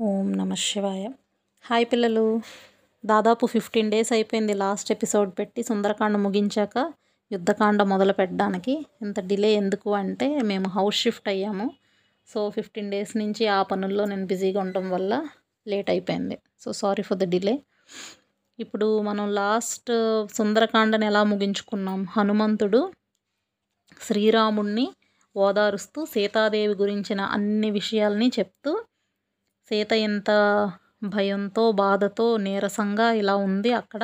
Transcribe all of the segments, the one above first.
ఓం నమ శివాయ. హాయ్ పిల్లలు. దాదాపు ఫిఫ్టీన్ డేస్ అయిపోయింది లాస్ట్ ఎపిసోడ్ పెట్టి సుందరకాండ ముగించాక యుద్ధకాండ మొదలు పెట్టడానికి. ఇంత డిలే ఎందుకు అంటే మేము హౌస్ షిఫ్ట్ అయ్యాము. సో ఫిఫ్టీన్ డేస్ నుంచి ఆ పనుల్లో నేను బిజీగా ఉండటం వల్ల లేట్ అయిపోయింది. So sorry for the delay. ఇప్పుడు మనం లాస్ట్ సుందరకాండని ఎలా ముగించుకున్నాం? హనుమంతుడు శ్రీరాముణ్ణి ఓదారుస్తూ సీతాదేవి గురించిన అన్ని విషయాల్ని చెప్తూ సీత ఎంత భయంతో బాధతో నీరసంగా ఇలా ఉంది అక్కడ.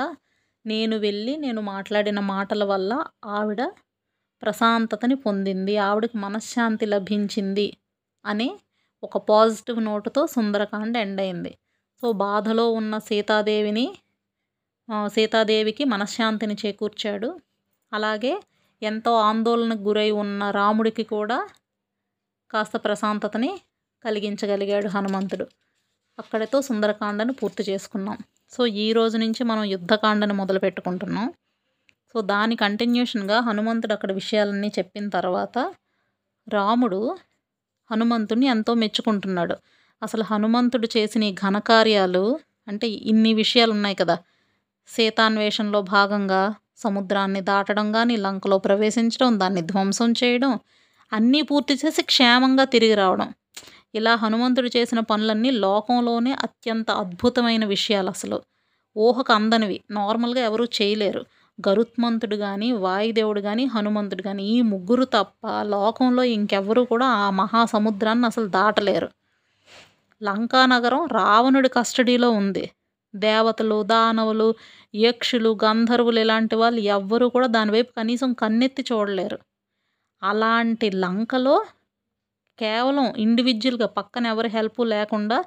నేను వెళ్ళి నేను మాట్లాడిన మాటల వల్ల ఆవిడ ప్రశాంతతని పొందింది. ఆవిడకి మనశ్శాంతి లభించింది అనే ఒక పాజిటివ్ నోటుతో సుందరకాండ ఎండ్ అయింది. సో బాధలో ఉన్న సీతాదేవిని సీతాదేవికి మనశ్శాంతిని చేకూర్చాడు. అలాగే ఎంతో ఆందోళనకు గురై ఉన్న రాముడికి కూడా కాస్త ప్రశాంతతని కలిగించగలిగాడు హనుమంతుడు. అక్కడితో సుందరకాండను పూర్తి చేసుకున్నాం. సో ఈ రోజు నుంచి మనం యుద్ధకాండను మొదలు పెట్టుకుంటున్నాం. సో దాని కంటిన్యూషన్గా హనుమంతుడు అక్కడ విషయాలన్నీ చెప్పిన తర్వాత రాముడు హనుమంతుడిని ఎంతో మెచ్చుకుంటున్నాడు. అసలు హనుమంతుడు చేసిన ఈ ఘనకార్యాలు అంటే ఇన్ని విషయాలు ఉన్నాయి కదా. సీతాన్వేషణలో భాగంగా సముద్రాన్ని దాటడం కానీ లంకలో ప్రవేశించడం దాన్ని ధ్వంసం చేయడం అన్నీ పూర్తి చేసి క్షేమంగా తిరిగి రావడం. ఇలా హనుమంతుడు చేసిన పనులన్నీ లోకంలోనే అత్యంత అద్భుతమైన విషయాలు అసలు. ఊహకు అందనివి. నార్మల్గా ఎవరూ చేయలేరు. గరుత్మంతుడు కానీ వాయుదేవుడు కానీ హనుమంతుడు కానీ ఈ ముగ్గురు తప్ప లోకంలో ఇంకెవ్వరూ కూడా ఆ మహాసముద్రాన్ని అసలు దాటలేరు. లంకా నగరం రావణుడి కస్టడీలో ఉంది. దేవతలు దానవులు యక్షులు గంధర్వులు ఇలాంటి వాళ్ళు ఎవ్వరూ కూడా దానివైపు కనీసం కన్నెత్తి చూడలేరు. అలాంటి లంకలో కేవలం ఇండివిజువల్గా పక్కన ఎవరి హెల్ప్ లేకుండా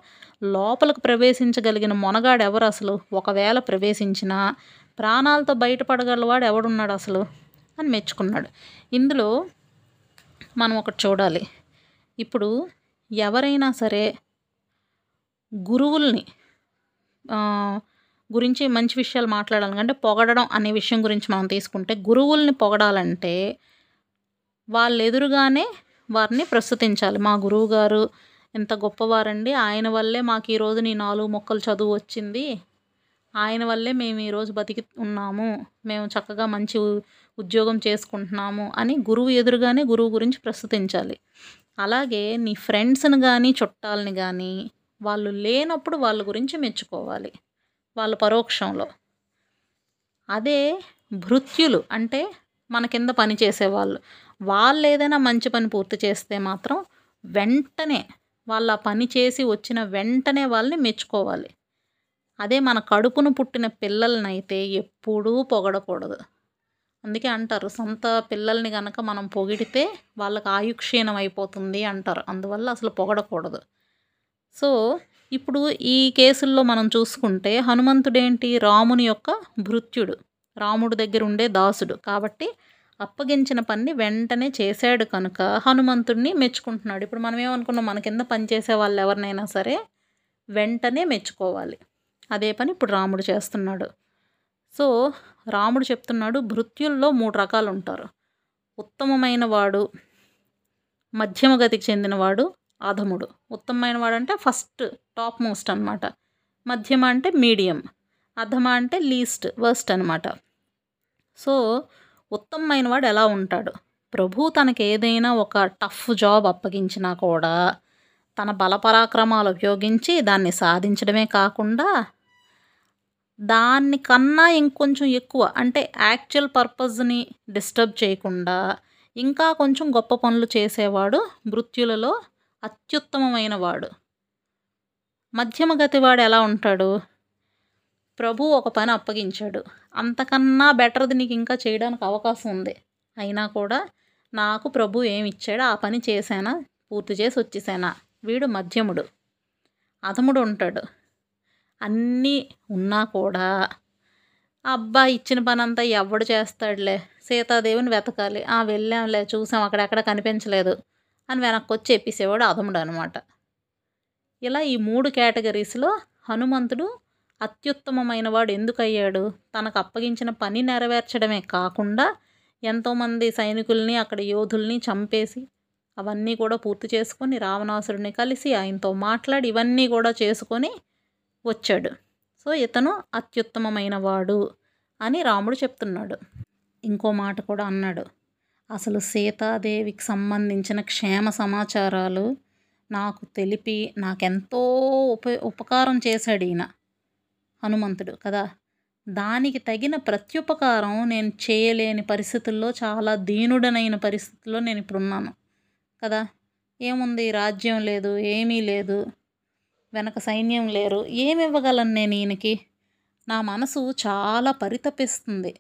లోపలికి ప్రవేశించగలిగిన మొనగాడు ఎవరు అసలు? ఒకవేళ ప్రవేశించినా ప్రాణాలతో బయటపడగలవాడు ఎవడున్నాడు అసలు? అని మెచ్చుకున్నాడు. ఇందులో మనం ఒకటి చూడాలి. ఇప్పుడు ఎవరైనా సరే గురువుల్ని గురించి మంచి విషయాలు మాట్లాడాలి అంటే పొగడడం అనే విషయం గురించి మనం తీసుకుంటే గురువుల్ని పొగడాలంటే వాళ్ళెదురుగానే వారిని ప్రస్తుతించాలి. మా గురువు గారు ఎంత గొప్పవారండి. ఆయన వల్లే మాకు ఈరోజు నీ నాలుగు మొక్కలు చదువు వచ్చింది. ఆయన వల్లే మేము ఈరోజు బతికి ఉన్నాము. మేము చక్కగా మంచి ఉ- ఉద్యోగం చేసుకుంటున్నాము అని గురువు ఎదురుగానే గురువు గురించి ప్రస్తుతించాలి. అలాగే నీ ఫ్రెండ్స్ని కానీ చుట్టాలని కానీ వాళ్ళు లేనప్పుడు వాళ్ళ గురించి మెచ్చుకోవాలి. వాళ్ళ పరోక్షంలో. అదే భృత్యులు అంటే మన కింద పనిచేసేవాళ్ళు. వాళ్ళు ఏదైనా మంచి పని పూర్తి చేస్తే మాత్రం వెంటనే వాళ్ళ పని చేసి వచ్చిన వెంటనే వాళ్ళని మెచ్చుకోవాలి. అదే మన కడుపును పుట్టిన పిల్లలనైతే ఎప్పుడూ పొగడకూడదు. అందుకే అంటారు సొంత పిల్లల్ని కనుక మనం పొగిడితే వాళ్ళకి ఆయుక్షీణం అయిపోతుంది అంటారు. అందువల్ల అసలు పొగడకూడదు. సో ఇప్పుడు ఈ కేసుల్లో మనం చూసుకుంటే హనుమంతుడేంటి? రాముని యొక్క భృత్యుడు. రాముడి దగ్గర ఉండే దాసుడు. కాబట్టి అప్పగించిన పని వెంటనే చేశాడు కనుక హనుమంతుడిని మెచ్చుకుంటున్నాడు. ఇప్పుడు మనం ఏమనుకున్నాం? మన కింద పనిచేసే వాళ్ళు ఎవరినైనా సరే వెంటనే మెచ్చుకోవాలి. అదే పని ఇప్పుడు రాముడు చేస్తున్నాడు. సో రాముడు చెప్తున్నాడు భృత్యుల్లో మూడు రకాలు ఉంటారు ఉత్తమమైన వాడు మధ్యమ గతికి చెందినవాడు అధముడు. ఉత్తమమైన వాడు అంటే ఫస్ట్ టాప్ మోస్ట్ అనమాట మధ్యమ అంటే మీడియం. అధమ అంటే లీస్ట్ వర్స్ట్ అనమాట సో ఉత్తమమైన వాడు ఎలా ఉంటాడు? ప్రభు తనకి ఏదైనా ఒక టఫ్ జాబ్ అప్పగించినా కూడా తన బలపరాక్రమాలు ఉపయోగించి దాన్ని సాధించడమే కాకుండా దాన్ని కన్నా ఇంకొంచెం ఎక్కువ అంటే యాక్చువల్ పర్పస్ని డిస్టర్బ్ చేయకుండా ఇంకా కొంచెం గొప్ప పనులు చేసేవాడు మృత్యులలో అత్యుత్తమమైన వాడు. మధ్యమ గతివాడు ఎలా ఉంటాడు? ప్రభు ఒక పని అప్పగించాడు. అంతకన్నా బెటర్ది నీకు ఇంకా చేయడానికి అవకాశం ఉంది. అయినా కూడా నాకు ప్రభు ఏమి ఇచ్చాడో ఆ పని చేశానా? పూర్తి చేసి వచ్చేసానా? వీడు మధ్యముడు. అధముడు ఉంటాడు. అన్నీ ఉన్నా కూడా ఆ అబ్బాయి ఇచ్చిన పని అంతా ఎవడు చేస్తాడులే? సీతాదేవిని వెతకాలి. ఆ వెళ్ళాంలే చూసాం అక్కడెక్కడ కనిపించలేదు అని వెనక్కి వచ్చి చెప్పేసేవాడు అధముడు అనమాట ఇలా ఈ మూడు కేటగిరీస్లో హనుమంతుడు అత్యుత్తమమైన వాడు ఎందుకయ్యాడు? తనకు అప్పగించిన పని నెరవేర్చడమే కాకుండా ఎంతోమంది సైనికుల్ని అక్కడ యోధుల్ని చంపేసి అవన్నీ కూడా పూర్తి చేసుకొని రావణాసురుడిని కలిసి ఆయనతో మాట్లాడి ఇవన్నీ కూడా చేసుకొని వచ్చాడు. సో ఇతను అత్యుత్తమమైన వాడు అని రాముడు చెప్తున్నాడు. ఇంకో మాట కూడా అన్నాడు. అసలు సీతాదేవికి సంబంధించిన క్షేమ సమాచారాలు నాకు తెలిపి నాకెంతో ఉప ఉపకారం చేశాడు ఈయన. హనుమంతుడు కదా. దానికి తగిన ప్రత్యుపకారం నేను చేయలేని పరిస్థితుల్లో చాలా దీనుడనైన పరిస్థితుల్లో నేను ఇప్పుడున్నాను కదా. ఏముంది? రాజ్యం లేదు ఏమీ లేదు వెనక సైన్యం లేరు ఏమి ఇవ్వగలను నేను ఈయనకి? నా మనసు చాలా పరితపిస్తుంది.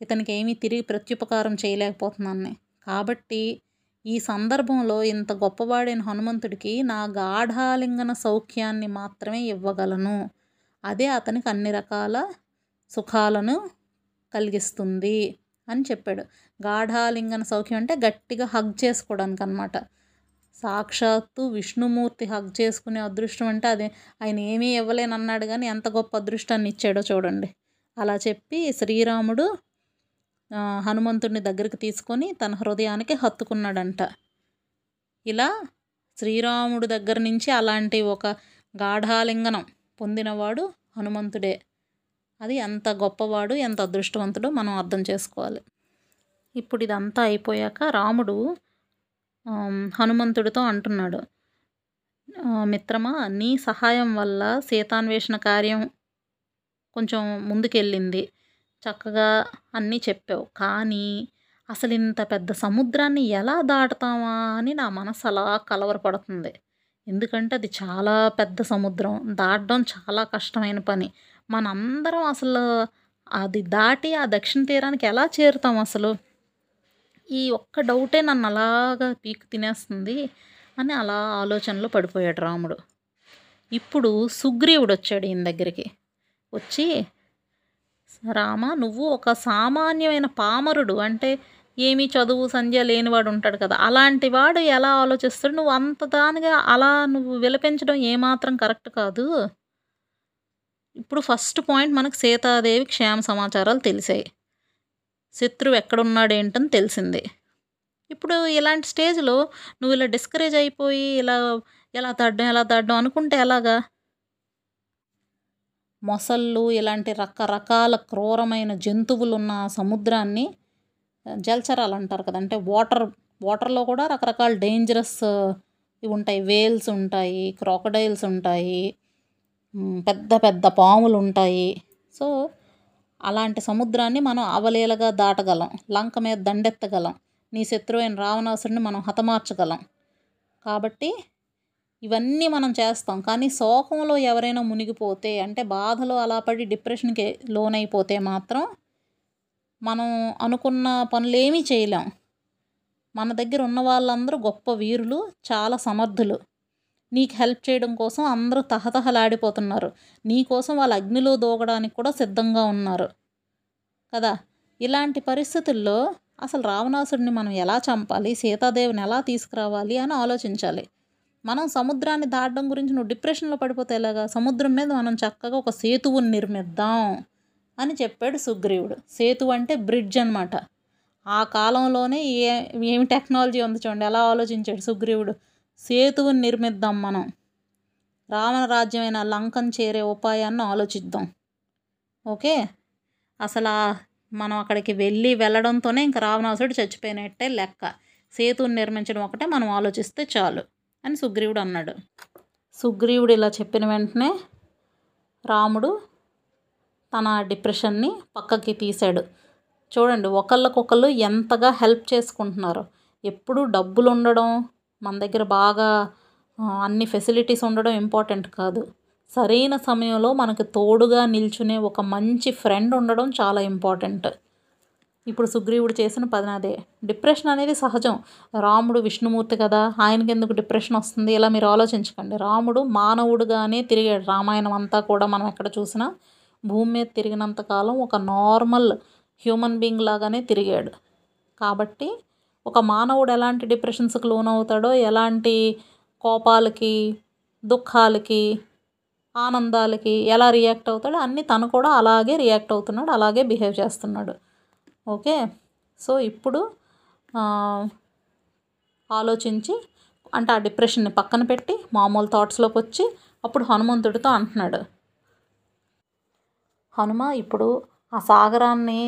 ఇతనికి ఏమీ తిరిగి ప్రత్యుపకారం చేయలేకపోతున్నాను కాబట్టి ఈ సందర్భంలో ఇంత గొప్పవాడైన హనుమంతుడికి నా గాఢాలింగన సౌఖ్యాన్ని మాత్రమే ఇవ్వగలను. అదే అతనికి అన్ని రకాల సుఖాలను కలిగిస్తుంది అని చెప్పాడు. గాఢాలింగన సౌఖ్యం అంటే గట్టిగా హగ్ చేసుకోవడానికి అనమాట సాక్షాత్తు విష్ణుమూర్తి హగ్ చేసుకునే అదృష్టం అంటే అదే. ఆయన ఏమీ ఇవ్వలేనన్నాడు కానీ ఎంత గొప్ప అదృష్టాన్ని ఇచ్చాడో చూడండి. అలా చెప్పి శ్రీరాముడు హనుమంతుడిని దగ్గరికి తీసుకొని తన హృదయానికి హత్తుకున్నాడంట. ఇలా శ్రీరాముడు దగ్గర నుంచి అలాంటి ఒక గాఢాలింగనం పొందినవాడు హనుమంతుడే. అది ఎంత గొప్పవాడు ఎంత అదృష్టవంతుడో మనం అర్థం చేసుకోవాలి. ఇప్పుడు ఇదంతా అయిపోయాక రాముడు హనుమంతుడితో అంటున్నాడు. మిత్రమా నీ సహాయం వల్ల సీతాన్వేషణ కార్యం కొంచెం ముందుకెళ్ళింది. చక్కగా అన్నీ చెప్పావు. కానీ అసలు ఇంత పెద్ద సముద్రాన్ని ఎలా దాటుతామా అని నా మనసు అలా కలవరపడుతుంది. ఎందుకంటే అది చాలా పెద్ద సముద్రం. దాటడం చాలా కష్టమైన పని. మనందరం అసలు అది దాటి ఆ దక్షిణ తీరానికి ఎలా చేరుతాం అసలు? ఈ ఒక్క డౌటే నన్ను అలాగా పీకు తినేస్తుంది అని అలా ఆలోచనలో పడిపోయాడు రాముడు. ఇప్పుడు సుగ్రీవుడు వచ్చాడు ఈయన దగ్గరికి. వచ్చి రామ నువ్వు ఒక సామాన్యమైన పామరుడు. అంటే ఏమీ చదువు సంధ్య లేనివాడు ఉంటాడు కదా. అలాంటి వాడు ఎలా ఆలోచిస్తాడు? నువ్వు అంత దానిగా అలా నువ్వు విలపించడం ఏమాత్రం కరెక్ట్ కాదు. ఇప్పుడు ఫస్ట్ పాయింట్ మనకు సీతాదేవి క్షేమ సమాచారాలు తెలిసాయి. శత్రువు ఎక్కడున్నాడు ఏంటని తెలిసింది. ఇప్పుడు ఇలాంటి స్టేజ్లో నువ్వు ఇలా డిస్కరేజ్ అయిపోయి ఇలా ఎలా తడ్డం ఎలా తడ్డం అనుకుంటే ఎలాగా? మొసళ్ళు ఇలాంటి రకరకాల క్రూరమైన జంతువులు ఉన్న సముద్రాన్ని జలచరాలు అంటారు కదా అంటే వాటర్ వాటర్లో కూడా రకరకాల డేంజరస్ ఇవి ఉంటాయి. వేల్స్ ఉంటాయి క్రాకడైల్స్ ఉంటాయి పెద్ద పెద్ద పాములు ఉంటాయి. సో అలాంటి సముద్రాన్ని మనం అవలీలగా దాటగలం లంక మీద దండెత్తగలం నీ శత్రువైన రావణాసుడిని మనం హతమార్చగలం. కాబట్టి ఇవన్నీ మనం చేస్తాం. కానీ శోకంలో ఎవరైనా మునిగిపోతే అంటే బాధలో అలా పడి డిప్రెషన్కి లోనైపోతే మాత్రం మనం అనుకున్న పనులు ఏమీ చేయలేం. మన దగ్గర ఉన్న వాళ్ళందరూ గొప్ప వీరులు చాలా సమర్థులు. నీకు హెల్ప్ చేయడం కోసం అందరూ తహతహలాడిపోతున్నారు. నీకోసం వాళ్ళు అగ్నిలో దూకడానికి కూడా సిద్ధంగా ఉన్నారు. కదా? ఇలాంటి పరిస్థితుల్లో అసలు రావణాసుడిని మనం ఎలా చంపాలి? సీతాదేవిని ఎలా తీసుకురావాలి అని ఆలోచించాలి. మనం సముద్రాన్ని దాటడం గురించి నువ్వు డిప్రెషన్లో పడిపోతే ఎలాగా? సముద్రం మీద మనం చక్కగా ఒక సేతువుని నిర్మిద్దాం. అని చెప్పాడు సుగ్రీవుడు. సేతు అంటే బ్రిడ్జ్ అనమాట ఆ కాలంలోనే ఏ ఏమి టెక్నాలజీ ఉంది చూడండి ఎలా ఆలోచించాడు సుగ్రీవుడు? సేతువుని నిర్మిద్దాం మనం. రావణ రాజ్యమైన లంకను చేరే ఉపాయాన్ని ఆలోచిద్దాం. ఓకే? అసలు మనం అక్కడికి వెళ్ళి వెళ్ళడంతోనే ఇంకా రావణాసుడు చచ్చిపోయినట్టే లెక్క. సేతువుని నిర్మించడం ఒకటే మనం ఆలోచిస్తే చాలు అని సుగ్రీవుడు అన్నాడు. సుగ్రీవుడు ఇలా చెప్పిన వెంటనే రాముడు తన డిప్రెషన్ని పక్కకి తీశాడు. చూడండి ఒకళ్ళకొకళ్ళు ఎంతగా హెల్ప్ చేసుకుంటున్నారు. ఎప్పుడు డబ్బులు ఉండడం మన దగ్గర బాగా అన్ని ఫెసిలిటీస్ ఉండడం ఇంపార్టెంట్ కాదు. సరైన సమయంలో మనకు తోడుగా నిల్చునే ఒక మంచి ఫ్రెండ్ ఉండడం చాలా ఇంపార్టెంట్. ఇప్పుడు సుగ్రీవుడు చేసిన పని డిప్రెషన్ అనేది సహజం. రాముడు విష్ణుమూర్తి కదా ఆయనకి ఎందుకు డిప్రెషన్ వస్తుంది? ఇలా మీరు ఆలోచించకండి. రాముడు మానవుడుగానే తిరిగాడు. రామాయణం అంతా కూడా మనం ఎక్కడ చూసినా భూమి మీద తిరిగినంతకాలం ఒక నార్మల్ హ్యూమన్ బీయింగ్ లాగానే తిరిగాడు. కాబట్టి ఒక మానవుడు ఎలాంటి డిప్రెషన్స్కి లోనవుతాడో ఎలాంటి కోపాలకి దుఃఖాలకి ఆనందాలకి ఎలా రియాక్ట్ అవుతాడో అన్నీ తను కూడా అలాగే రియాక్ట్ అవుతున్నాడు అలాగే బిహేవ్ చేస్తున్నాడు. ఓకే? సో ఇప్పుడు ఆలోచించి అంటే ఆ డిప్రెషన్ని పక్కన పెట్టి మామూలు థాట్స్లోకి వచ్చి అప్పుడు హనుమంతుడితో అంటున్నాడు. హనుమ ఇప్పుడు ఆ సాగరాన్ని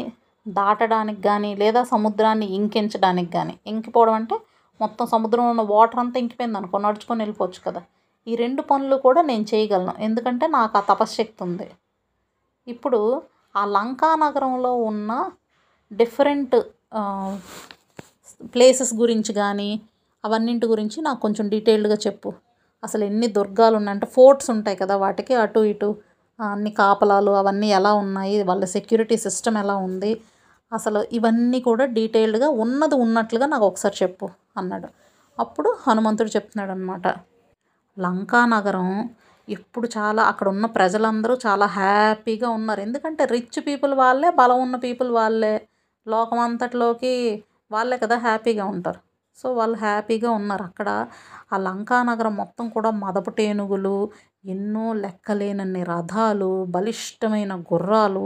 దాటడానికి కానీ లేదా సముద్రాన్ని ఇంకించడానికి కానీ ఇంకిపోవడం అంటే మొత్తం సముద్రంలో ఉన్న వాటర్ అంతా ఇంకిపోయింది అనుకో నడుచుకొని వెళ్ళిపోవచ్చు కదా. ఈ రెండు పనులు కూడా నేను చేయగలను. ఎందుకంటే నాకు ఆ తపశ్శక్తి ఉంది. ఇప్పుడు ఆ లంకా నగరంలో ఉన్న డిఫరెంట్ ప్లేసెస్ గురించి కానీ అవన్నింటి గురించి నాకు కొంచెం డీటెయిల్డ్గా చెప్పు. అసలు ఎన్ని దుర్గాలు ఉన్నాయంటే ఫోర్ట్స్ ఉంటాయి కదా వాటికి అటు ఇటు. అన్ని కాపలాలు అవన్నీ ఎలా ఉన్నాయి వాళ్ళ సెక్యూరిటీ సిస్టమ్ ఎలా ఉంది అసలు ఇవన్నీ కూడా డీటెయిల్డ్గా ఉన్నది ఉన్నట్లుగా నాకు ఒకసారి చెప్పు అన్నాడు. అప్పుడు హనుమంతుడు చెప్తున్నాడు అనమాట లంకా నగరం ఇప్పుడు చాలా అక్కడ ఉన్న ప్రజలందరూ చాలా హ్యాపీగా ఉన్నారు. ఎందుకంటే రిచ్ పీపుల్ వాళ్ళే బలం ఉన్న పీపుల్ వాళ్ళే లోకం అంతట్లోకి వాళ్ళే కదా హ్యాపీగా ఉంటారు. సో వాళ్ళు హ్యాపీగా ఉన్నారు అక్కడ. ఆ లంకా నగరం మొత్తం కూడా మదపు టేనుగులు ఎన్నో లెక్కలేనన్ని రథాలు బలిష్టమైన గుర్రాలు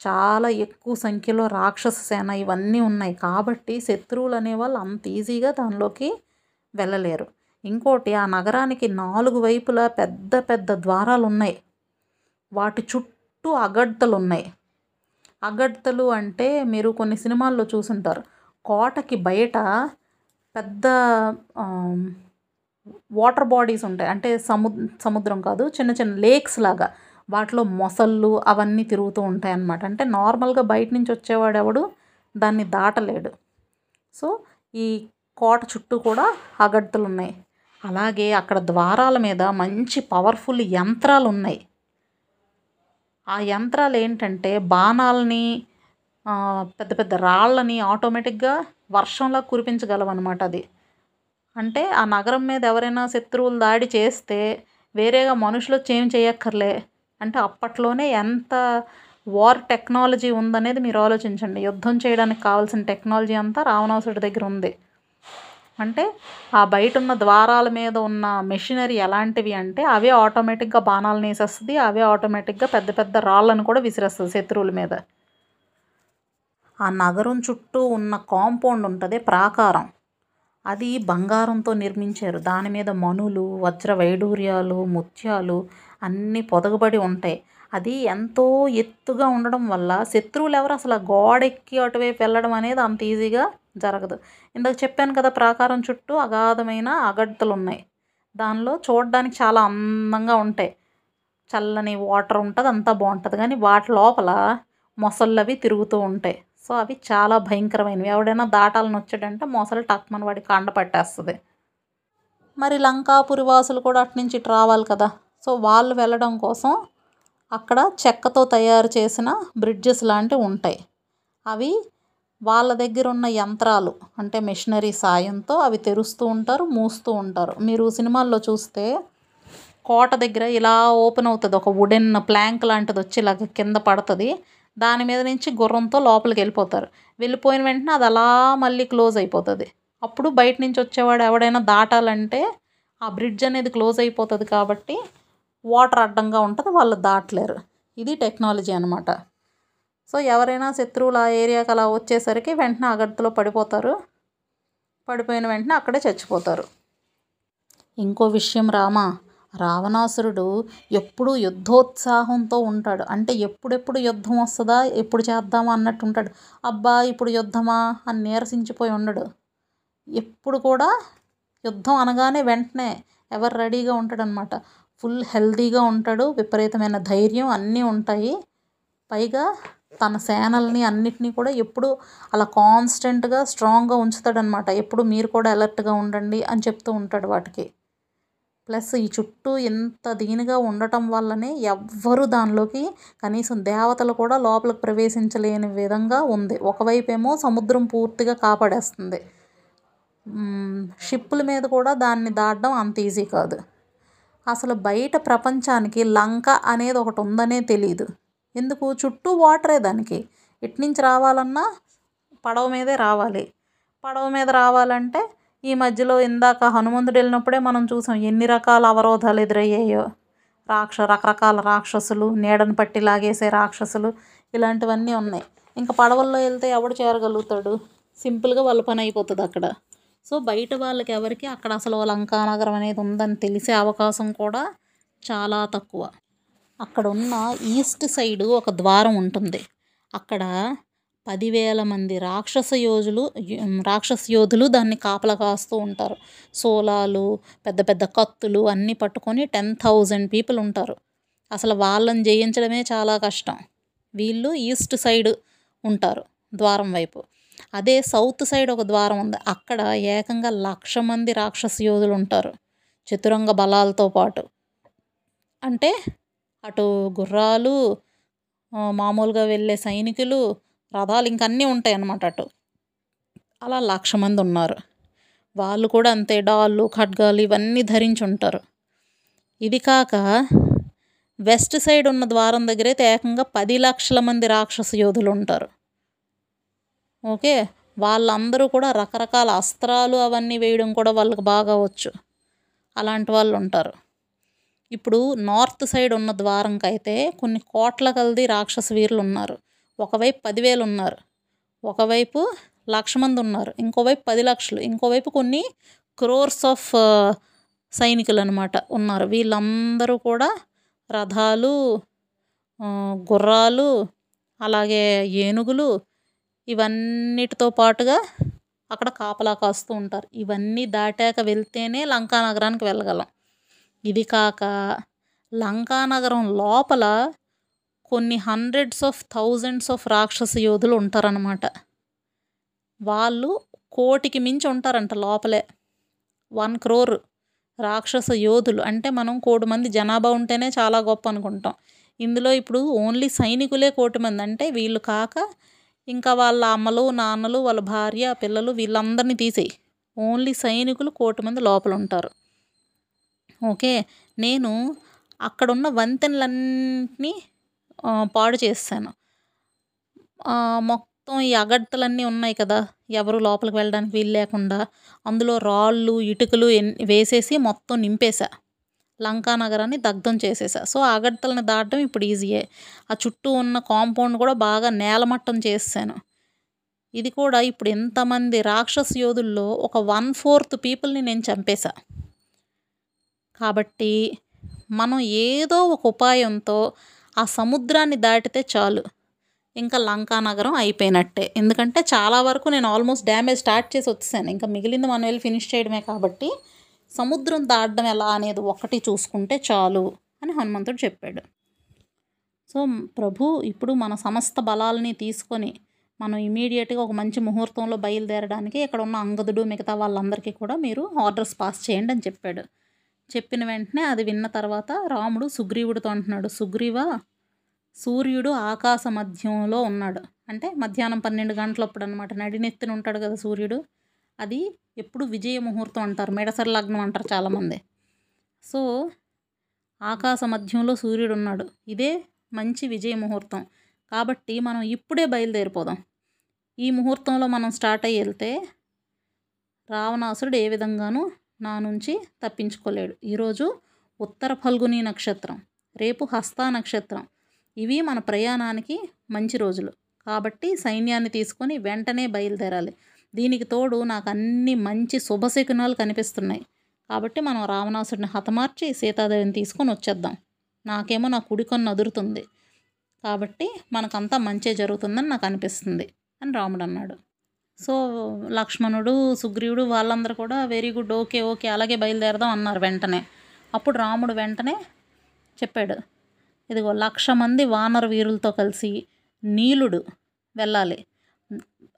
చాలా ఎక్కువ సంఖ్యలో రాక్షస సేన ఇవన్నీ ఉన్నాయి. కాబట్టి శత్రువులు అనేవాళ్ళు అంత ఈజీగా దానిలోకి వెళ్ళలేరు. ఇంకోటి ఆ నగరానికి నాలుగు వైపులా పెద్ద పెద్ద ద్వారాలు ఉన్నాయి. వాటి చుట్టూ అగడ్తలు ఉన్నాయి అగడ్తలు అంటే మీరు కొన్ని సినిమాల్లో చూసుంటారు. కోటకి బయట పెద్ద వాటర్ బాడీస్ ఉంటాయి. అంటే సము సముద్రం కాదు చిన్న చిన్న లేక్స్ లాగా. వాటిలో మొసళ్ళు అవన్నీ తిరుగుతూ ఉంటాయి అన్నమాట. అంటే నార్మల్గా బయట నుంచి వచ్చేవాడు ఎవడు? దాన్ని దాటలేడు. సో ఈ కోట చుట్టూ కూడా అగడ్తలు ఉన్నాయి. అలాగే అక్కడ ద్వారాల మీద మంచి పవర్ఫుల్ యంత్రాలు ఉన్నాయి. ఆ యంత్రాలు ఏంటంటే బాణాలని పెద్ద పెద్ద రాళ్ళని ఆటోమేటిక్గా వర్షంలా కురిపించగలవన్నమాట అది. అంటే ఆ నగరం మీద ఎవరైనా శత్రువులు దాడి చేస్తే వేరేగా మనుషులు వచ్చి ఏం చేయక్కర్లే. అంటే అప్పట్లోనే ఎంత వార్ టెక్నాలజీ ఉందనేది మీరు ఆలోచించండి. యుద్ధం చేయడానికి కావాల్సిన టెక్నాలజీ అంతా రావణాసుడి దగ్గర ఉంది. అంటే ఆ బయట ఉన్న ద్వారాల మీద ఉన్న మెషినరీ ఎలాంటివి అంటే అవే ఆటోమేటిక్గా బాణాలను వేసేస్తుంది అవే ఆటోమేటిక్గా పెద్ద పెద్ద రాళ్ళను కూడా విసిరేస్తుంది శత్రువుల మీద. ఆ నగరం చుట్టూ ఉన్న కాంపౌండ్ ఉంటుంది ప్రాకారం. అది బంగారంతో నిర్మించారు. దాని మీద మణులు వజ్ర వైడూర్యాలు ముత్యాలు అన్నీ పొదగబడి ఉంటాయి. అది ఎంతో ఎత్తుగా ఉండడం వల్ల శత్రువులు ఎవరు అసలు గోడెక్కి అటువైపు వెళ్ళడం అనేది అంత ఈజీగా జరగదు. ఇందాక చెప్పాను కదా ప్రాకారం చుట్టూ అగాధమైన అగడ్తలు ఉన్నాయి దానిలో చూడడానికి చాలా అందంగా ఉంటాయి. చల్లని వాటర్ ఉంటుంది అంతా బాగుంటుంది. కానీ వాటి లోపల మొసళ్ళవి తిరుగుతూ ఉంటాయి. సో అవి చాలా భయంకరమైనవి. ఎవడైనా దాటాలని వచ్చాడంటే మోసలు టక్మని వాడి కాండ పట్టేస్తుంది. మరి లంకాపురి వాసులు కూడా అటు నుంచి ఇటు రావాలి కదా. సో వాళ్ళు వెళ్ళడం కోసం అక్కడ చెక్కతో తయారు చేసిన బ్రిడ్జెస్ లాంటివి ఉంటాయి. అవి వాళ్ళ దగ్గర ఉన్న యంత్రాలు అంటే మిషనరీ సాయంతో అవి తెరుస్తూ ఉంటారు మూస్తూ ఉంటారు. మీరు సినిమాల్లో చూస్తే కోట దగ్గర ఇలా ఓపెన్ అవుతుంది. ఒక వుడెన్ ప్లాంక్ లాంటిది వచ్చి ఇలాగ కింద పడుతుంది. దాని మీద నుంచి గుర్రంతో లోపలికి వెళ్ళిపోతారు. వెళ్ళిపోయిన వెంటనే అది అలా మళ్ళీ క్లోజ్ అయిపోతుంది. అప్పుడు బయట నుంచి వచ్చేవాడు ఎవడైనా దాటాలంటే ఆ బ్రిడ్జ్ అనేది క్లోజ్ అయిపోతుంది కాబట్టి వాటర్ అడ్డంగా ఉంటుంది వాళ్ళు దాటలేరు. ఇది టెక్నాలజీ అనమాట సో ఎవరైనా శత్రువులు ఆ ఏరియాకి అలా వచ్చేసరికి వెంటనే అగడ్తలో పడిపోతారు. పడిపోయిన వెంటనే అక్కడే చచ్చిపోతారు. ఇంకో విషయం రామా రావణాసురుడు ఎప్పుడూ యుద్ధోత్సాహంతో ఉంటాడు. అంటే ఎప్పుడెప్పుడు యుద్ధం వస్తుందా ఎప్పుడు చేద్దామా అన్నట్టు ఉంటాడు. అబ్బా ఇప్పుడు యుద్ధమా అని నీరసించిపోయి ఉండడు. ఎప్పుడు కూడా యుద్ధం అనగానే వెంటనే ఎవరు రెడీగా ఉంటాడనమాట. ఫుల్ హెల్తీగా ఉంటాడు విపరీతమైన ధైర్యం అన్నీ ఉంటాయి. పైగా తన సేనల్ని అన్నిటినీ కూడా ఎప్పుడు అలా కాన్స్టెంట్గా స్ట్రాంగ్గా ఉంచుతాడనమాట. ఎప్పుడు మీరు కూడా అలర్ట్గా ఉండండి అని చెప్తూ ఉంటాడు వాటికి. ప్లస్ ఈ చుట్టూ ఎంత దీనిగా ఉండటం వల్లనే ఎవ్వరు దానిలోకి కనీసం దేవతలు కూడా లోపలికి ప్రవేశించలేని విధంగా ఉంది. ఒకవైపు ఏమో సముద్రం పూర్తిగా కాపాడేస్తుంది. షిప్పుల మీద కూడా దాన్ని దాటడం అంత ఈజీ కాదు. అసలు బయట ప్రపంచానికి లంక అనేది ఒకటి ఉందనే తెలియదు ఎందుకు? చుట్టూ వాటరే దానికి. ఇట్నుంచి రావాలన్నా పడవ మీదే రావాలి. పడవ మీద రావాలంటే ఈ మధ్యలో ఇందాక హనుమంతుడు వెళ్ళినప్పుడే మనం చూసాం ఎన్ని రకాల అవరోధాలు ఎదురయ్యాయో. రాక్ష రకరకాల రాక్షసులు నీడను పట్టి లాగేసే రాక్షసులు ఇలాంటివన్నీ ఉన్నాయి. ఇంకా పడవల్లో వెళ్తే ఎవడు చేరగలుగుతాడు? సింపుల్గా వాళ్ళ పని అయిపోతుంది అక్కడ. సో బయట వాళ్ళకి ఎవరికి అక్కడ అసలు లంకానగరం అనేది ఉందని తెలిసే అవకాశం కూడా చాలా తక్కువ. అక్కడ ఉన్న ఈస్ట్ సైడు ఒక ద్వారం ఉంటుంది. అక్కడ పదివేల మంది రాక్షస యోధులు రాక్షస యోధులు దాన్ని కాపలా కాస్తూ ఉంటారు. సోలాలు పెద్ద పెద్ద కత్తులు అన్నీ పట్టుకొని టెన్ థౌజండ్ పీపుల్ ఉంటారు. అసలు వాళ్ళని జయించడమే చాలా కష్టం. వీళ్ళు ఈస్ట్ సైడ్ ఉంటారు ద్వారం వైపు. అదే సౌత్ సైడ్ ఒక ద్వారం ఉంది. అక్కడ ఏకంగా లక్ష మంది రాక్షస యోధులు ఉంటారు. చతురంగ బలాలతో పాటు. అంటే అటు గుర్రాలు మామూలుగా వెళ్ళే సైనికులు రథాలు ఇంకా అన్నీ ఉంటాయి అన్నమాట అటు. అలా లక్ష మంది ఉన్నారు. వాళ్ళు కూడా అంతే డాళ్ళు ఖడ్గాలు ఇవన్నీ ధరించి ఉంటారు. ఇది కాక వెస్ట్ సైడ్ ఉన్న ద్వారం దగ్గర అయితే ఏకంగా పది లక్షల మంది రాక్షస యోధులు ఉంటారు. ఓకే? వాళ్ళందరూ కూడా రకరకాల అస్త్రాలు అవన్నీ వేయడం కూడా వాళ్ళకి బాగా వచ్చు. అలాంటి వాళ్ళు ఉంటారు. ఇప్పుడు నార్త్ సైడ్ ఉన్న ద్వారంకైతే కొన్ని కోట్ల కలది రాక్షస వీరులు ఉన్నారు. ఒకవైపు పదివేలు ఉన్నారు ఒకవైపు లక్ష మంది ఉన్నారు ఇంకోవైపు పది లక్షలు ఇంకోవైపు కొన్ని క్రోర్స్ ఆఫ్ సైనికులు అనమాట ఉన్నారు. వీళ్ళందరూ కూడా రథాలు గుర్రాలు అలాగే ఏనుగులు ఇవన్నిటితో పాటుగా అక్కడ కాపలా కాస్తూ ఉంటారు. ఇవన్నీ దాటాక వెళ్తేనే లంకా నగరానికి వెళ్ళగలం. ఇది కాక లంకా నగరం లోపల కొన్ని హండ్రెడ్స్ ఆఫ్ థౌజండ్స్ ఆఫ్ రాక్షస యోధులు ఉంటారనమాట వాళ్ళు కోటికి మించి ఉంటారంట లోపలే. వన్ క్రోర్ రాక్షస యోధులు. అంటే మనం కోటి మంది జనాభా ఉంటేనే చాలా గొప్ప అనుకుంటాం. ఇందులో ఇప్పుడు ఓన్లీ సైనికులే కోటి మంది. అంటే వీళ్ళు కాక ఇంకా వాళ్ళ అమ్మలు నాన్నలు వాళ్ళ భార్య పిల్లలు వీళ్ళందరినీ తీసేయి. ఓన్లీ సైనికులు కోటి మంది లోపల ఉంటారు. ఓకే? నేను అక్కడున్న వంతెనలన్నీ పాడు చేస్తాను మొత్తం ఈ అగడ్తలన్నీ ఉన్నాయి కదా ఎవరు లోపలికి వెళ్ళడానికి వీలు లేకుండా అందులో రాళ్ళు ఇటుకలు వేసేసి మొత్తం నింపేశా. లంకా నగరాన్ని దగ్ధం చేసేసా సో అగడ్తలను దాటడం ఇప్పుడు ఈజీయే. ఆ చుట్టూ ఉన్న కాంపౌండ్ కూడా బాగా నేలమట్టం చేసాను ఇది కూడా ఇప్పుడు ఎంతమంది రాక్షస యోధుల్లో ఒక వన్ ఫోర్త్ పీపుల్ని నేను చంపేశా. కాబట్టి మనం ఏదో ఒక ఉపాయంతో ఆ సముద్రాన్ని దాటితే చాలు. ఇంకా లంకా నగరం అయిపోయినట్టే. ఎందుకంటే చాలా వరకు నేను ఆల్మోస్ట్ డ్యామేజ్ స్టార్ట్ చేసి వచ్చేసాను. ఇంకా మిగిలింది మనం వెళ్ళి ఫినిష్ చేయడమే కాబట్టి సముద్రం దాటడం ఎలా అనేది ఒకటి చూసుకుంటే చాలు అని హనుమంతుడు చెప్పాడు. సో ప్రభు ఇప్పుడు మన సమస్త బలాలని తీసుకొని మనం ఇమీడియట్గా ఒక మంచి ముహూర్తంలో బయలుదేరడానికి ఇక్కడ ఉన్న అంగదుడు మిగతా వాళ్ళందరికీ కూడా మీరు ఆర్డర్స్ పాస్ చేయండి అని చెప్పాడు. చెప్పిన వెంటనే అది విన్న తర్వాత రాముడు సుగ్రీవుడితో అంటున్నాడు సుగ్రీవ సూర్యుడు ఆకాశ మధ్యంలో ఉన్నాడు. అంటే మధ్యాహ్నం పన్నెండు గంటలప్పుడు అనమాట నడినెత్తిన ఉంటాడు కదా సూర్యుడు అది ఎప్పుడు విజయ ముహూర్తం అంటారు మెడసరి లగ్నం అంటారు చాలామంది. సో ఆకాశ మధ్యంలో సూర్యుడు ఉన్నాడు ఇదే మంచి విజయ ముహూర్తం. కాబట్టి మనం ఇప్పుడే బయలుదేరిపోదాం. ఈ ముహూర్తంలో మనం స్టార్ట్ అయ్యి వెళ్తే రావణాసురుడు ఏ విధంగానూ నా నుంచి తప్పించుకోలేడు. ఈరోజు ఉత్తర ఫల్గుని నక్షత్రం రేపు హస్త నక్షత్రం. ఇవి మన ప్రయాణానికి మంచి రోజులు. కాబట్టి సైన్యాన్ని తీసుకొని వెంటనే బయలుదేరాలి. దీనికి తోడు నాకు అన్ని మంచి శుభశకునాలు కనిపిస్తున్నాయి. కాబట్టి మనం రావణాసుడిని హతమార్చి సీతాదేవిని తీసుకొని వచ్చేద్దాం. నాకేమో నా కుడికొన్న అదురుతుంది. కాబట్టి మనకంతా మంచి జరుగుతుందని నాకు అనిపిస్తుంది అని రాముడు అన్నాడు. సో లక్ష్మణుడు సుగ్రీవుడు వాళ్ళందరూ కూడా వెరీ గుడ్ ఓకే ఓకే అలాగే బయలుదేరదాం అన్నారు వెంటనే. అప్పుడు రాముడు వెంటనే చెప్పాడు ఇదిగో లక్ష మంది వానర వీరులతో కలిసి నీలుడు వెళ్ళాలి.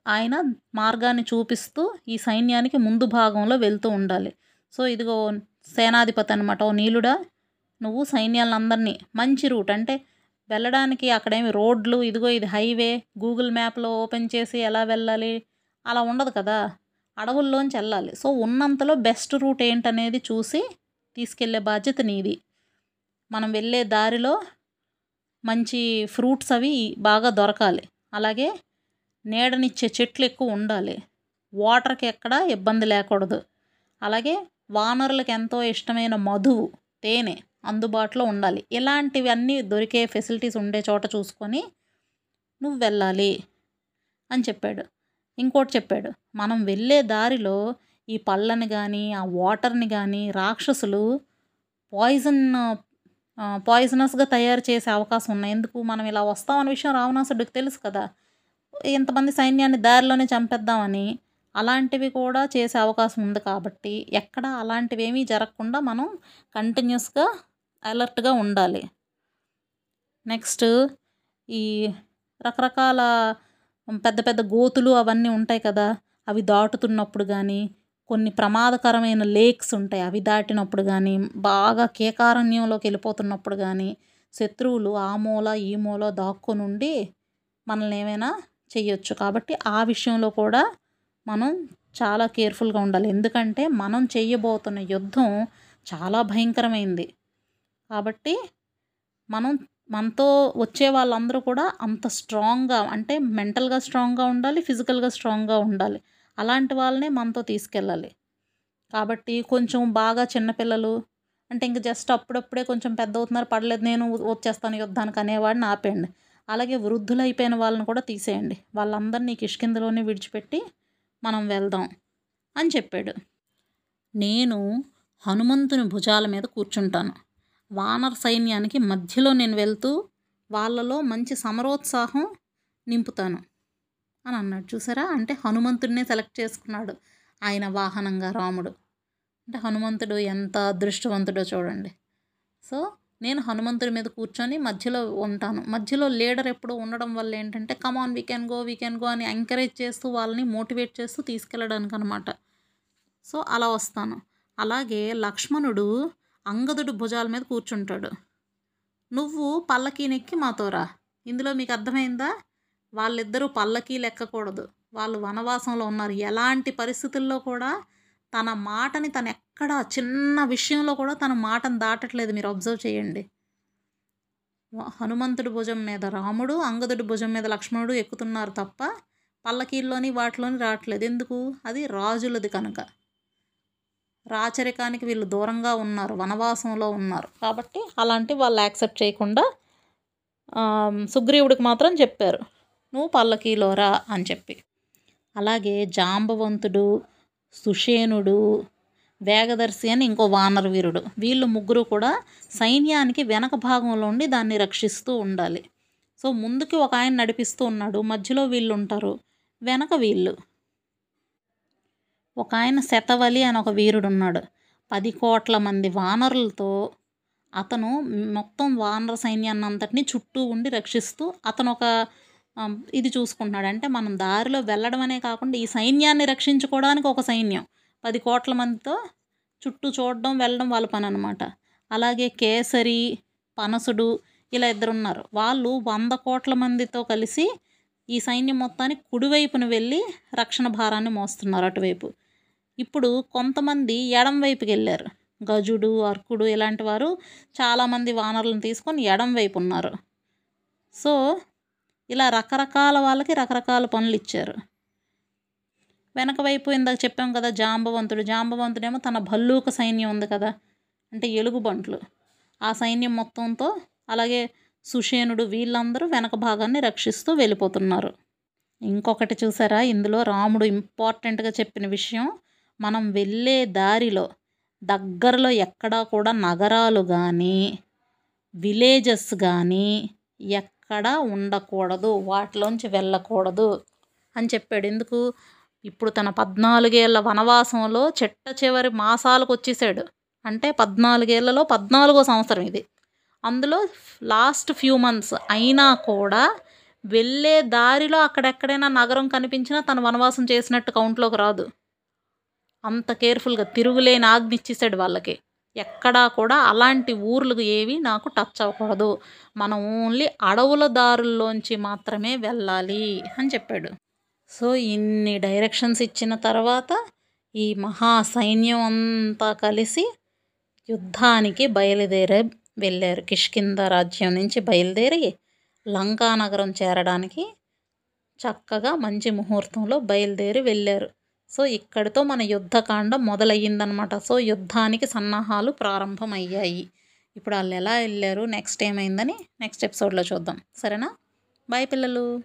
ఆయన మార్గాన్ని చూపిస్తూ ఈ సైన్యానికి ముందు భాగంలో వెళ్తూ ఉండాలి. సో ఇదిగో సేనాధిపతి అనమాట ఓ నీలుడా నువ్వు సైన్యాలందరినీ మంచి రూట్ అంటే వెళ్ళడానికి అక్కడేమి రోడ్లు ఇదిగో ఇది హైవే గూగుల్ మ్యాప్లో ఓపెన్ చేసి ఎలా వెళ్ళాలి అలా ఉండదు కదా. అడవుల్లోంచి వెళ్ళాలి. సో ఉన్నంతలో బెస్ట్ రూట్ ఏంటనేది చూసి తీసుకెళ్ళే బాధ్యత నీది. మనం వెళ్ళే దారిలో మంచి ఫ్రూట్స్ అవి బాగా దొరకాలి. అలాగే నీడనిచ్చే చెట్లు ఎక్కువ ఉండాలి. వాటర్కి ఎక్కడ ఇబ్బంది లేకూడదు. అలాగే వానరులకు ఎంతో ఇష్టమైన మధువు తేనె అందుబాటులో ఉండాలి. ఇలాంటివన్నీ దొరికే ఫెసిలిటీస్ ఉండే చోట చూసుకొని నువ్వు వెళ్ళాలి అని చెప్పాడు. ఇంకోటి చెప్పాడు. మనం వెళ్ళే దారిలో ఈ పళ్ళని కానీ ఆ వాటర్ని కానీ రాక్షసులు పాయిజన్ పాయిజనస్గా తయారు చేసే అవకాశం ఉన్నాయి. ఎందుకు మనం ఇలా వస్తామన్న విషయం రావణాసుడికి తెలుసు కదా. ఇంతమంది సైన్యాన్ని దారిలోనే చంపేద్దామని అలాంటివి కూడా చేసే అవకాశం ఉంది కాబట్టి ఎక్కడ అలాంటివి ఏమీ జరగకుండా మనం కంటిన్యూస్గా అలర్ట్గా ఉండాలి. నెక్స్ట్ ఈ రకరకాల పెద్ద పెద్ద గోతులు అవన్నీ ఉంటాయి కదా అవి దాటుతున్నప్పుడు కానీ కొన్ని ప్రమాదకరమైన లేక్స్ ఉంటాయి అవి దాటినప్పుడు కానీ బాగా కేకారణ్యంలోకి వెళ్ళిపోతున్నప్పుడు కానీ శత్రువులు ఆ మూల ఈ మూల దాక్కొని ఉండి మనల్ని ఏమైనా చేయొచ్చు కాబట్టి ఆ విషయంలో కూడా మనం చాలా కేర్ఫుల్గా ఉండాలి. ఎందుకంటే మనం చేయబోతున్న యుద్ధం చాలా భయంకరమైంది. కాబట్టి మనం మనతో వచ్చే వాళ్ళందరూ కూడా అంత స్ట్రాంగ్గా అంటే మెంటల్గా స్ట్రాంగ్గా ఉండాలి ఫిజికల్గా స్ట్రాంగ్గా ఉండాలి. అలాంటి వాళ్ళనే మనతో తీసుకెళ్ళాలి. కాబట్టి కొంచెం బాగా చిన్నపిల్లలు అంటే ఇంక జస్ట్ అప్పుడప్పుడే కొంచెం పెద్ద అవుతున్నారు పడలేదు నేను వచ్చేస్తాను యుద్ధానికి అనేవాడిని ఆపేయండి. అలాగే వృద్ధులైపోయిన వాళ్ళని కూడా తీసేయండి. వాళ్ళందరినీ కిష్కిందలోనే విడిచిపెట్టి మనం వెళ్దాం అని చెప్పాడు. నేను హనుమంతుని భుజాల మీద కూర్చుంటాను. వానర సైన్యానికి మధ్యలో నేను వెళ్తూ వాళ్ళలో మంచి సమరోత్సాహం నింపుతాను అని అన్నాడు. చూసారా? అంటే హనుమంతుడినే సెలెక్ట్ చేసుకున్నాడు ఆయన వాహనంగా రాముడు. అంటే హనుమంతుడు ఎంత అదృష్టవంతుడో చూడండి. సో నేను హనుమంతుడి మీద కూర్చొని మధ్యలో ఉంటాను. మధ్యలో లీడర్ ఎప్పుడు ఉండడం వల్ల ఏంటంటే come on we can go we can go అని ఎంకరేజ్ చేస్తూ వాళ్ళని మోటివేట్ చేస్తూ తీసుకెళ్ళడానికి అనమాట సో అలా వస్తాను. అలాగే లక్ష్మణుడు అంగదుడు భుజాల మీద కూర్చుంటాడు. నువ్వు పల్లకీనెక్కి మాతో రా. ఇందులో మీకు అర్థమైందా? వాళ్ళిద్దరూ పల్లకీ లెక్కకూడదు. వాళ్ళు వనవాసంలో ఉన్నారు. ఎలాంటి పరిస్థితుల్లో కూడా తన మాటని తను ఎక్కడ చిన్న విషయంలో కూడా తన మాటను దాటట్లేదు. మీరు అబ్జర్వ్ చేయండి. హనుమంతుడి భుజం మీద రాముడు అంగదుడి భుజం మీద లక్ష్మణుడు ఎక్కుతున్నారు తప్ప పల్లకీల్లోని వాటిలోని రావట్లేదు. ఎందుకు? అది రాజులది కనుక. రాచరికానికి వీళ్ళు దూరంగా ఉన్నారు వనవాసంలో ఉన్నారు. కాబట్టి అలాంటి వాళ్ళు యాక్సెప్ట్ చేయకుండా సుగ్రీవుడికి మాత్రం చెప్పారు. నువ్వు పల్లకీలోరా అని చెప్పి. అలాగే జాంబవంతుడు సుషేనుడు వేగదర్శి అని ఇంకో వానరవీరుడు వీళ్ళు ముగ్గురు కూడా సైన్యానికి వెనక భాగంలో ఉండి దాన్ని రక్షిస్తూ ఉండాలి. సో ముందుకి ఒక ఆయన నడిపిస్తూ ఉన్నాడు. మధ్యలో వీళ్ళు ఉంటారు. వెనక వీళ్ళు. ఒక ఆయన శతవలి అని ఒక వీరుడు ఉన్నాడు పది కోట్ల మంది వానరులతో అతను మొత్తం వానర సైన్యాన్ని అంతటిని చుట్టూ ఉండి రక్షిస్తూ అతను ఒక ఇది చూసుకుంటున్నాడు. అంటే మనం దారిలో వెళ్ళడం అనే కాకుండా ఈ సైన్యాన్ని రక్షించుకోవడానికి ఒక సైన్యం. పది కోట్ల మందితో చుట్టూ చూడడం వెళ్ళడం వాళ్ళ పని అనమాట అలాగే కేసరి పనసుడు ఇలా ఇద్దరు ఉన్నారు వాళ్ళు వంద కోట్ల మందితో కలిసి ఈ సైన్యం మొత్తానికి కుడివైపున వెళ్ళి రక్షణ భారాన్ని మోస్తున్నారు అటువైపు. ఇప్పుడు కొంతమంది ఎడం వైపుకి వెళ్ళారు గజుడు అర్కుడు ఇలాంటి వారు చాలామంది వానరులను తీసుకొని ఎడం వైపు ఉన్నారు సో ఇలా రకరకాల వాళ్ళకి రకరకాల పనులు ఇచ్చారు. వెనక వైపు ఇందాక చెప్పాం కదా జాంబవంతుడు. జాంబవంతుడేమో తన భల్లూక సైన్యం ఉంది కదా అంటే ఎలుగుబంట్లు ఆ సైన్యం మొత్తంతో అలాగే సుషేనుడు వీళ్ళందరూ వెనక భాగాన్ని రక్షిస్తూ వెళ్ళిపోతున్నారు. ఇంకొకటి చూసారా? ఇందులో రాముడు ఇంపార్టెంట్గా చెప్పిన విషయం మనం వెళ్ళే దారిలో దగ్గరలో ఎక్కడా కూడా నగరాలు కానీ విలేజెస్ కానీ ఎక్కడా ఉండకూడదు వాటిలోంచి వెళ్ళకూడదు అని చెప్పాడు. ఎందుకు? ఇప్పుడు తన పద్నాలుగేళ్ళ వనవాసంలో చెట్ట చివరి మాసాలకు వచ్చేసాడు. అంటే పద్నాలుగేళ్ళలో పద్నాలుగో సంవత్సరం ఇది. అందులో లాస్ట్ ఫ్యూ మంత్స్ అయినా కూడా వెళ్ళే దారిలో అక్కడెక్కడైనా నగరం కనిపించినా తను వనవాసం చేసినట్టు కౌంట్లోకి రాదు. అంత కేర్ఫుల్గా తిరుగులేని ఆజ్ఞ ఇచ్చేసాడు వాళ్ళకి. ఎక్కడా కూడా అలాంటి ఊర్లు ఏవి నాకు టచ్ అవ్వకూడదు. మనం ఓన్లీ అడవుల దారుల్లోంచి మాత్రమే వెళ్ళాలి అని చెప్పాడు. సో ఇన్ని డైరెక్షన్స్ ఇచ్చిన తర్వాత ఈ మహా సైన్యం అంతా కలిసి యుద్ధానికి బయలుదేరే వెళ్ళారు. కిష్కింద రాజ్యం నుంచి బయలుదేరి లంకా నగరం చేరడానికి చక్కగా మంచి ముహూర్తంలో బయలుదేరి వెళ్ళారు. సో ఇక్కడితో మన యుద్ధకాండం మొదలయ్యిందనమాట సో యుద్ధానికి సన్నాహాలు ప్రారంభమయ్యాయి. ఇప్పుడు వాళ్ళు ఎలా వెళ్ళారు నెక్స్ట్ ఏమైందని నెక్స్ట్ ఎపిసోడ్లో చూద్దాం. సరేనా? బాయ్ పిల్లలు.